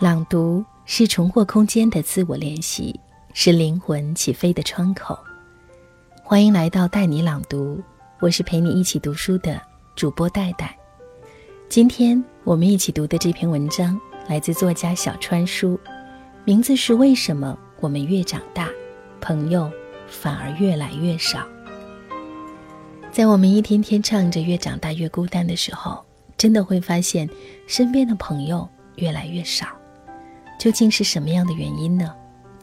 朗读是重获空间的自我练习，是灵魂起飞的窗口。欢迎来到带你朗读，我是陪你一起读书的主播戴戴。今天我们一起读的这篇文章来自作家小川书，名字是《为什么我们越长大，朋友反而越来越少》。在我们一天天唱着“越长大越孤单”的时候，真的会发现身边的朋友越来越少。究竟是什么样的原因呢？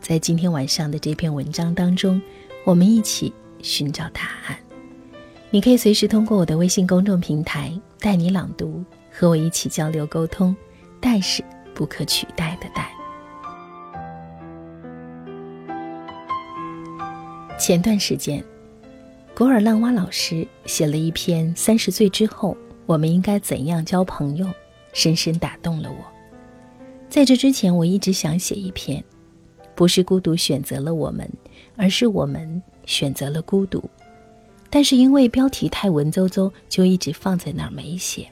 在今天晚上的这篇文章当中，我们一起寻找答案。你可以随时通过我的微信公众平台“带你朗读”和我一起交流沟通。代是不可取代的代。前段时间，古尔浪哇老师写了一篇《三十岁之后我们应该怎样交朋友》，深深打动了我。在这之前，我一直想写一篇，不是孤独选择了我们，而是我们选择了孤独。但是因为标题太文绉绉，就一直放在那儿没写。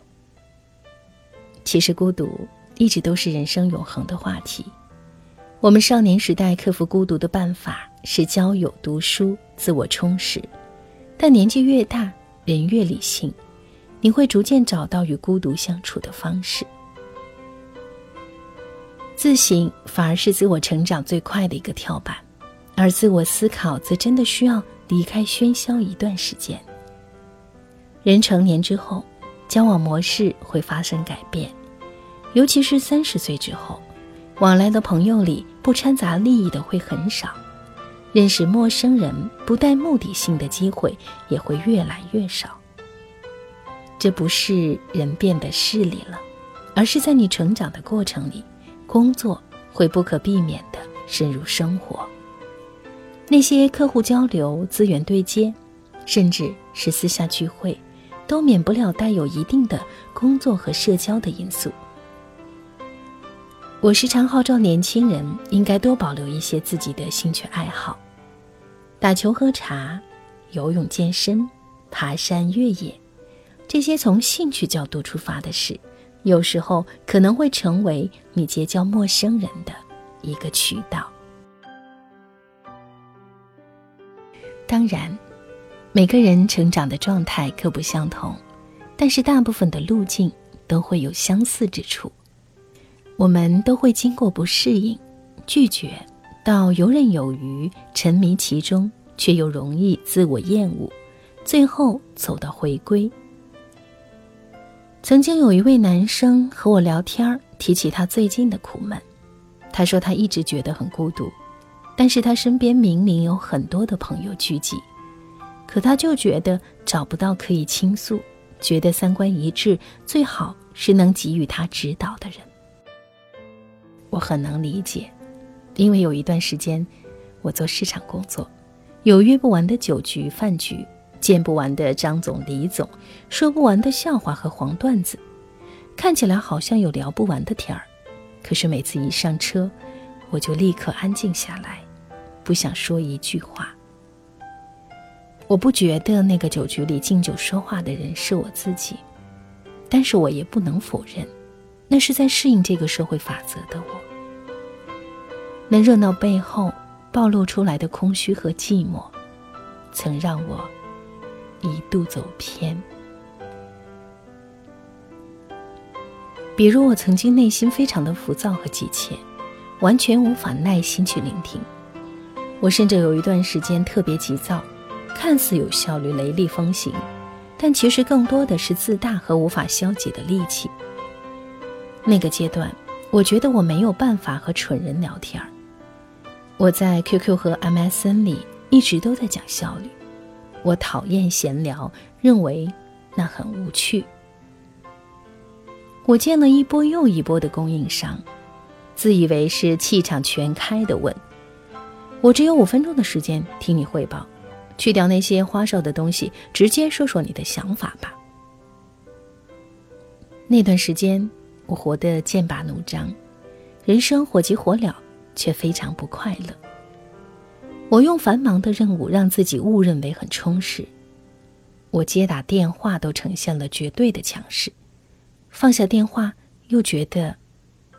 其实孤独一直都是人生永恒的话题。我们少年时代克服孤独的办法是交友、读书、自我充实，但年纪越大，人越理性，你会逐渐找到与孤独相处的方式。自省反而是自我成长最快的一个跳板，而自我思考则真的需要离开喧嚣一段时间。人成年之后，交往模式会发生改变，尤其是三十岁之后，往来的朋友里不掺杂利益的会很少，认识陌生人不带目的性的机会也会越来越少。这不是人变得势利了，而是在你成长的过程里。工作会不可避免地深入生活，那些客户交流、资源对接，甚至是私下聚会，都免不了带有一定的工作和社交的因素。我时常号召年轻人应该多保留一些自己的兴趣爱好，打球、喝茶、游泳、健身、爬山、越野，这些从兴趣角度出发的事。有时候可能会成为你结交陌生人的一个渠道。当然，每个人成长的状态各不相同，但是大部分的路径都会有相似之处。我们都会经过不适应、拒绝，到游刃有余、沉迷其中，却又容易自我厌恶，最后走到回归。曾经有一位男生和我聊天提起他最近的苦闷。他说他一直觉得很孤独，但是他身边明明有很多的朋友聚集，可他就觉得找不到可以倾诉、觉得三观一致、最好是能给予他指导的人。我很能理解，因为有一段时间我做市场工作，有约不完的酒局饭局。见不完的张总、李总，说不完的笑话和黄段子，看起来好像有聊不完的天儿。可是每次一上车，我就立刻安静下来，不想说一句话。我不觉得那个酒局里敬酒说话的人是我自己，但是我也不能否认，那是在适应这个社会法则的我。那热闹背后暴露出来的空虚和寂寞，曾让我。一度走偏，比如我曾经内心非常的浮躁和急切，完全无法耐心去聆听。我甚至有一段时间特别急躁，看似有效率、雷厉风行，但其实更多的是自大和无法消解的戾气。那个阶段，我觉得我没有办法和蠢人聊天儿。我在 QQ 和 MSN 里一直都在讲效率。我讨厌闲聊，认为那很无趣。我见了一波又一波的供应商，自以为是气场全开的问：“我只有五分钟的时间听你汇报，去掉那些花哨的东西，直接说说你的想法吧。”那段时间，我活得剑拔弩张，人生火急火燎，却非常不快乐。我用繁忙的任务让自己误认为很充实，我接打电话都呈现了绝对的强势，放下电话又觉得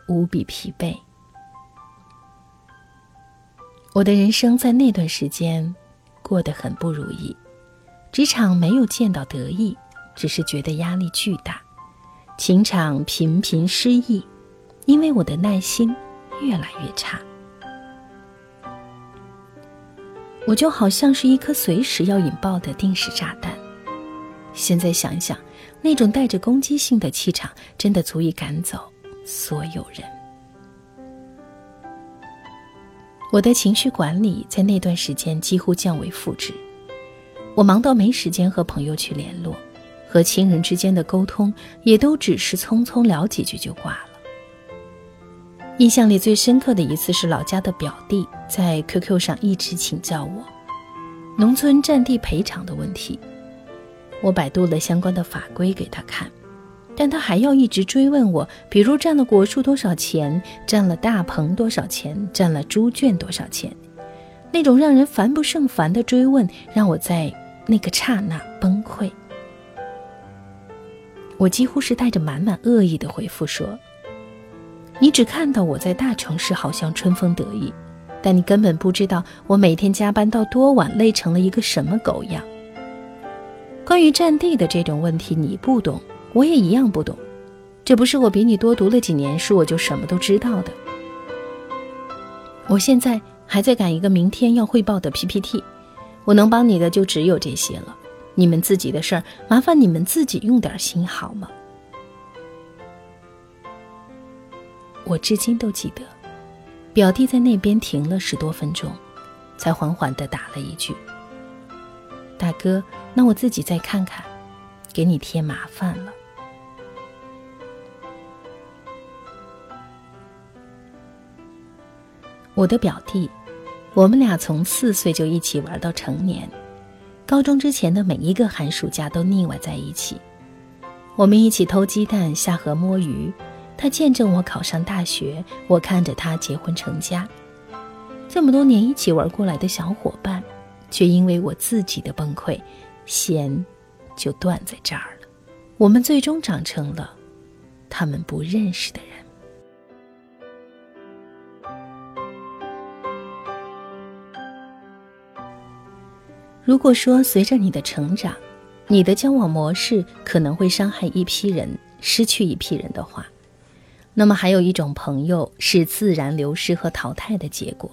无比疲惫。我的人生在那段时间过得很不如意，职场没有见到得意，只是觉得压力巨大；情场频频失意，因为我的耐心越来越差。我就好像是一颗随时要引爆的定时炸弹。现在想想，那种带着攻击性的气场，真的足以赶走所有人。我的情绪管理在那段时间几乎降为负值，我忙到没时间和朋友去联络，和亲人之间的沟通也都只是匆匆聊几句就挂了。印象里最深刻的一次是老家的表弟在 QQ 上一直请教我农村占地赔偿的问题，我百度了相关的法规给他看。但他还要一直追问我，比如占了果树多少钱，占了大棚多少钱，占了猪圈多少钱，那种让人烦不胜烦的追问，让我在那个刹那崩溃。我几乎是带着满满恶意的回复说：“你只看到我在大城市好像春风得意，但你根本不知道我每天加班到多晚，累成了一个什么狗样。关于占地的这种问题，你不懂。”我也一样不懂，这不是我比你多读了几年书，我就什么都知道的。我现在还在赶一个明天要汇报的 PPT，我能帮你的就只有这些了。你们自己的事儿，麻烦你们自己用点心好吗？我至今都记得，表弟在那边停了十多分钟，才缓缓地打了一句：“大哥，那我自己再看看，给你添麻烦了。”我的表弟，我们俩从四岁就一起玩到成年，高中之前的每一个寒暑假都腻歪在一起。我们一起偷鸡蛋、下河摸鱼，他见证我考上大学，我看着他结婚成家。这么多年一起玩过来的小伙伴，却因为我自己的崩溃，弦就断在这儿了。我们最终长成了他们不认识的人。如果说随着你的成长，你的交往模式可能会伤害一批人，失去一批人的话，那么还有一种朋友是自然流失和淘汰的结果，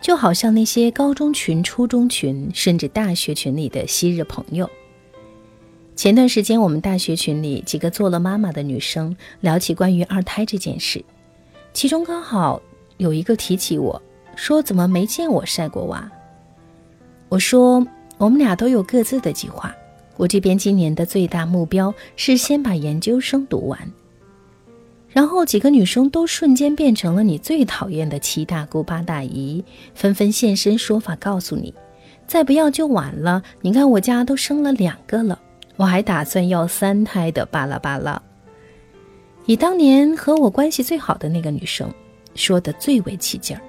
就好像那些高中群、初中群，甚至大学群里的昔日朋友。前段时间，我们大学群里几个做了妈妈的女生聊起关于二胎这件事，其中刚好有一个提起我说：“怎么没见我晒过娃？”我说，我们俩都有各自的计划。我这边今年的最大目标是先把研究生读完。然后几个女生都瞬间变成了你最讨厌的七大姑八大姨，纷纷现身说法，告诉你，再不要就晚了。你看我家都生了两个了，我还打算要三胎的，巴拉巴拉。以当年和我关系最好的那个女生说的最为起劲儿，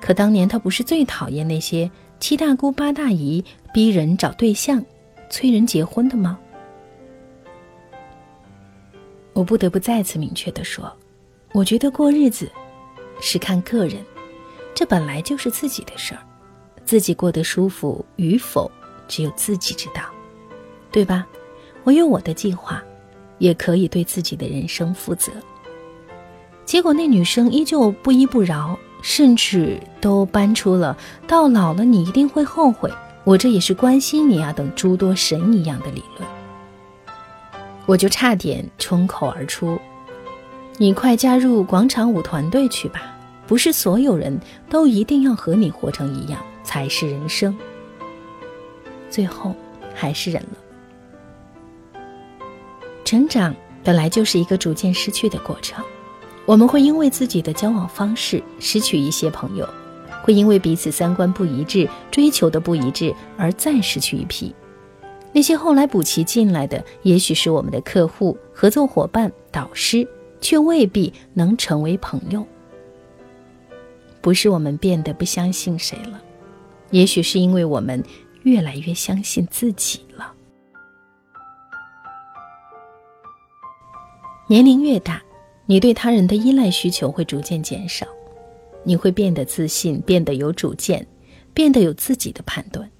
可当年她不是最讨厌那些。七大姑八大姨逼人找对象，催人结婚的吗？我不得不再次明确的说，我觉得过日子是看个人，这本来就是自己的事儿，自己过得舒服与否，只有自己知道，对吧？我有我的计划，也可以对自己的人生负责。结果那女生依旧不依不饶。甚至都搬出了“到老了你一定会后悔，我这也是关心你啊”等诸多神一样的理论，我就差点冲口而出：“你快加入广场舞团队去吧！不是所有人都一定要和你活成一样才是人生。”最后还是忍了。成长本来就是一个逐渐失去的过程。我们会因为自己的交往方式失去一些朋友，会因为彼此三观不一致、追求的不一致而再失去一批。那些后来补齐进来的，也许是我们的客户、合作伙伴、导师，却未必能成为朋友。不是我们变得不相信谁了，也许是因为我们越来越相信自己了。年龄越大。你对他人的依赖需求会逐渐减少，你会变得自信，变得有主见，变得有自己的判断。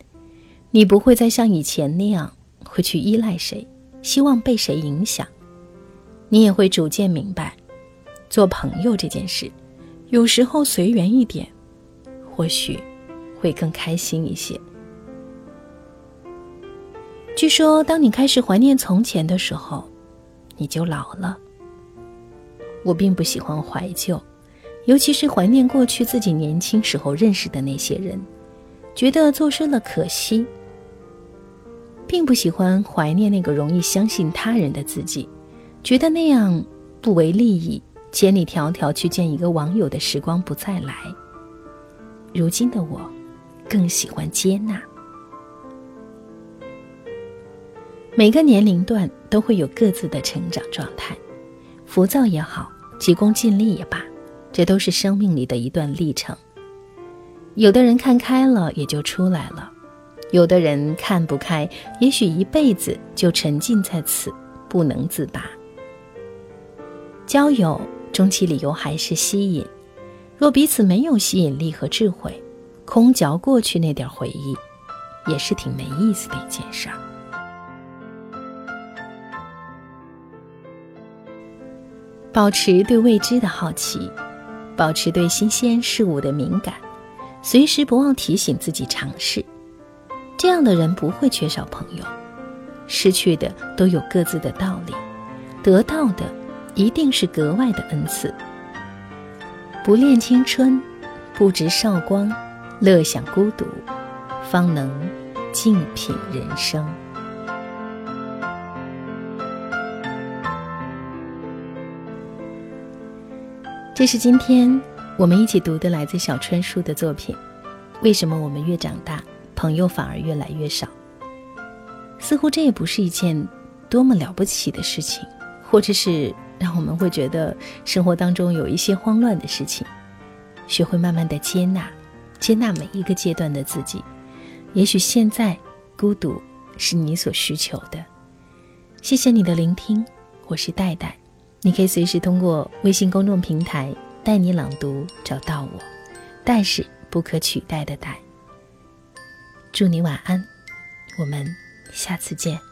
你不会再像以前那样会去依赖谁，希望被谁影响。你也会逐渐明白，做朋友这件事，有时候随缘一点，或许会更开心一些。据说，当你开始怀念从前的时候，你就老了。我并不喜欢怀旧，尤其是怀念过去自己年轻时候认识的那些人，觉得做失了可惜。并不喜欢怀念那个容易相信他人的自己，觉得那样不为利益，千里迢迢去见一个网友的时光不再来。如今的我，更喜欢接纳。每个年龄段都会有各自的成长状态。浮躁也好，急功近利也罢，这都是生命里的一段历程。有的人看开了也就出来了，有的人看不开，也许一辈子就沉浸在此，不能自拔。交友终其理由还是吸引，若彼此没有吸引力和智慧，空嚼过去那点回忆，也是挺没意思的一件事儿。保持对未知的好奇，保持对新鲜事物的敏感，随时不忘提醒自己尝试。这样的人不会缺少朋友。失去的都有各自的道理，得到的一定是格外的恩赐。不恋青春，不值韶光，乐享孤独，方能静品人生。这是今天我们一起读的来自小春树的作品。为什么我们越长大，朋友反而越来越少？似乎这也不是一件多么了不起的事情，或者是让我们会觉得生活当中有一些慌乱的事情。学会慢慢的接纳，接纳每一个阶段的自己。也许现在孤独是你所需求的。谢谢你的聆听，我是戴戴。你可以随时通过微信公众平台“带你朗读”找到我，戴是不可取代的戴。祝你晚安，我们下次见。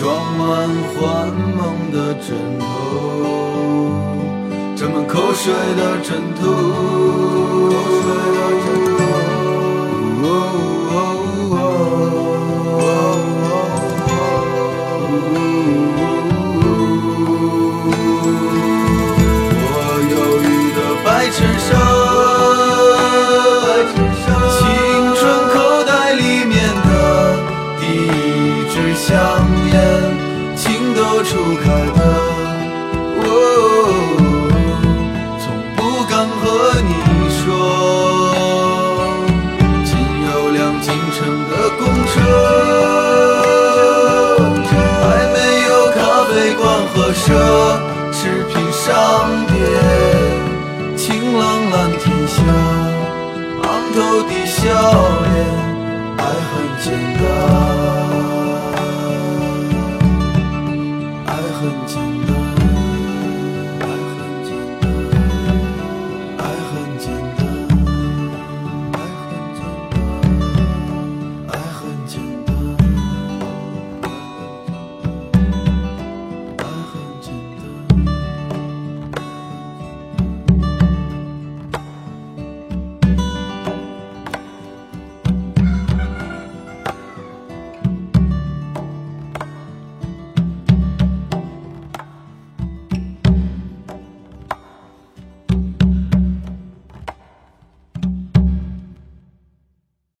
装满幻梦的枕头。沾满口水的枕头。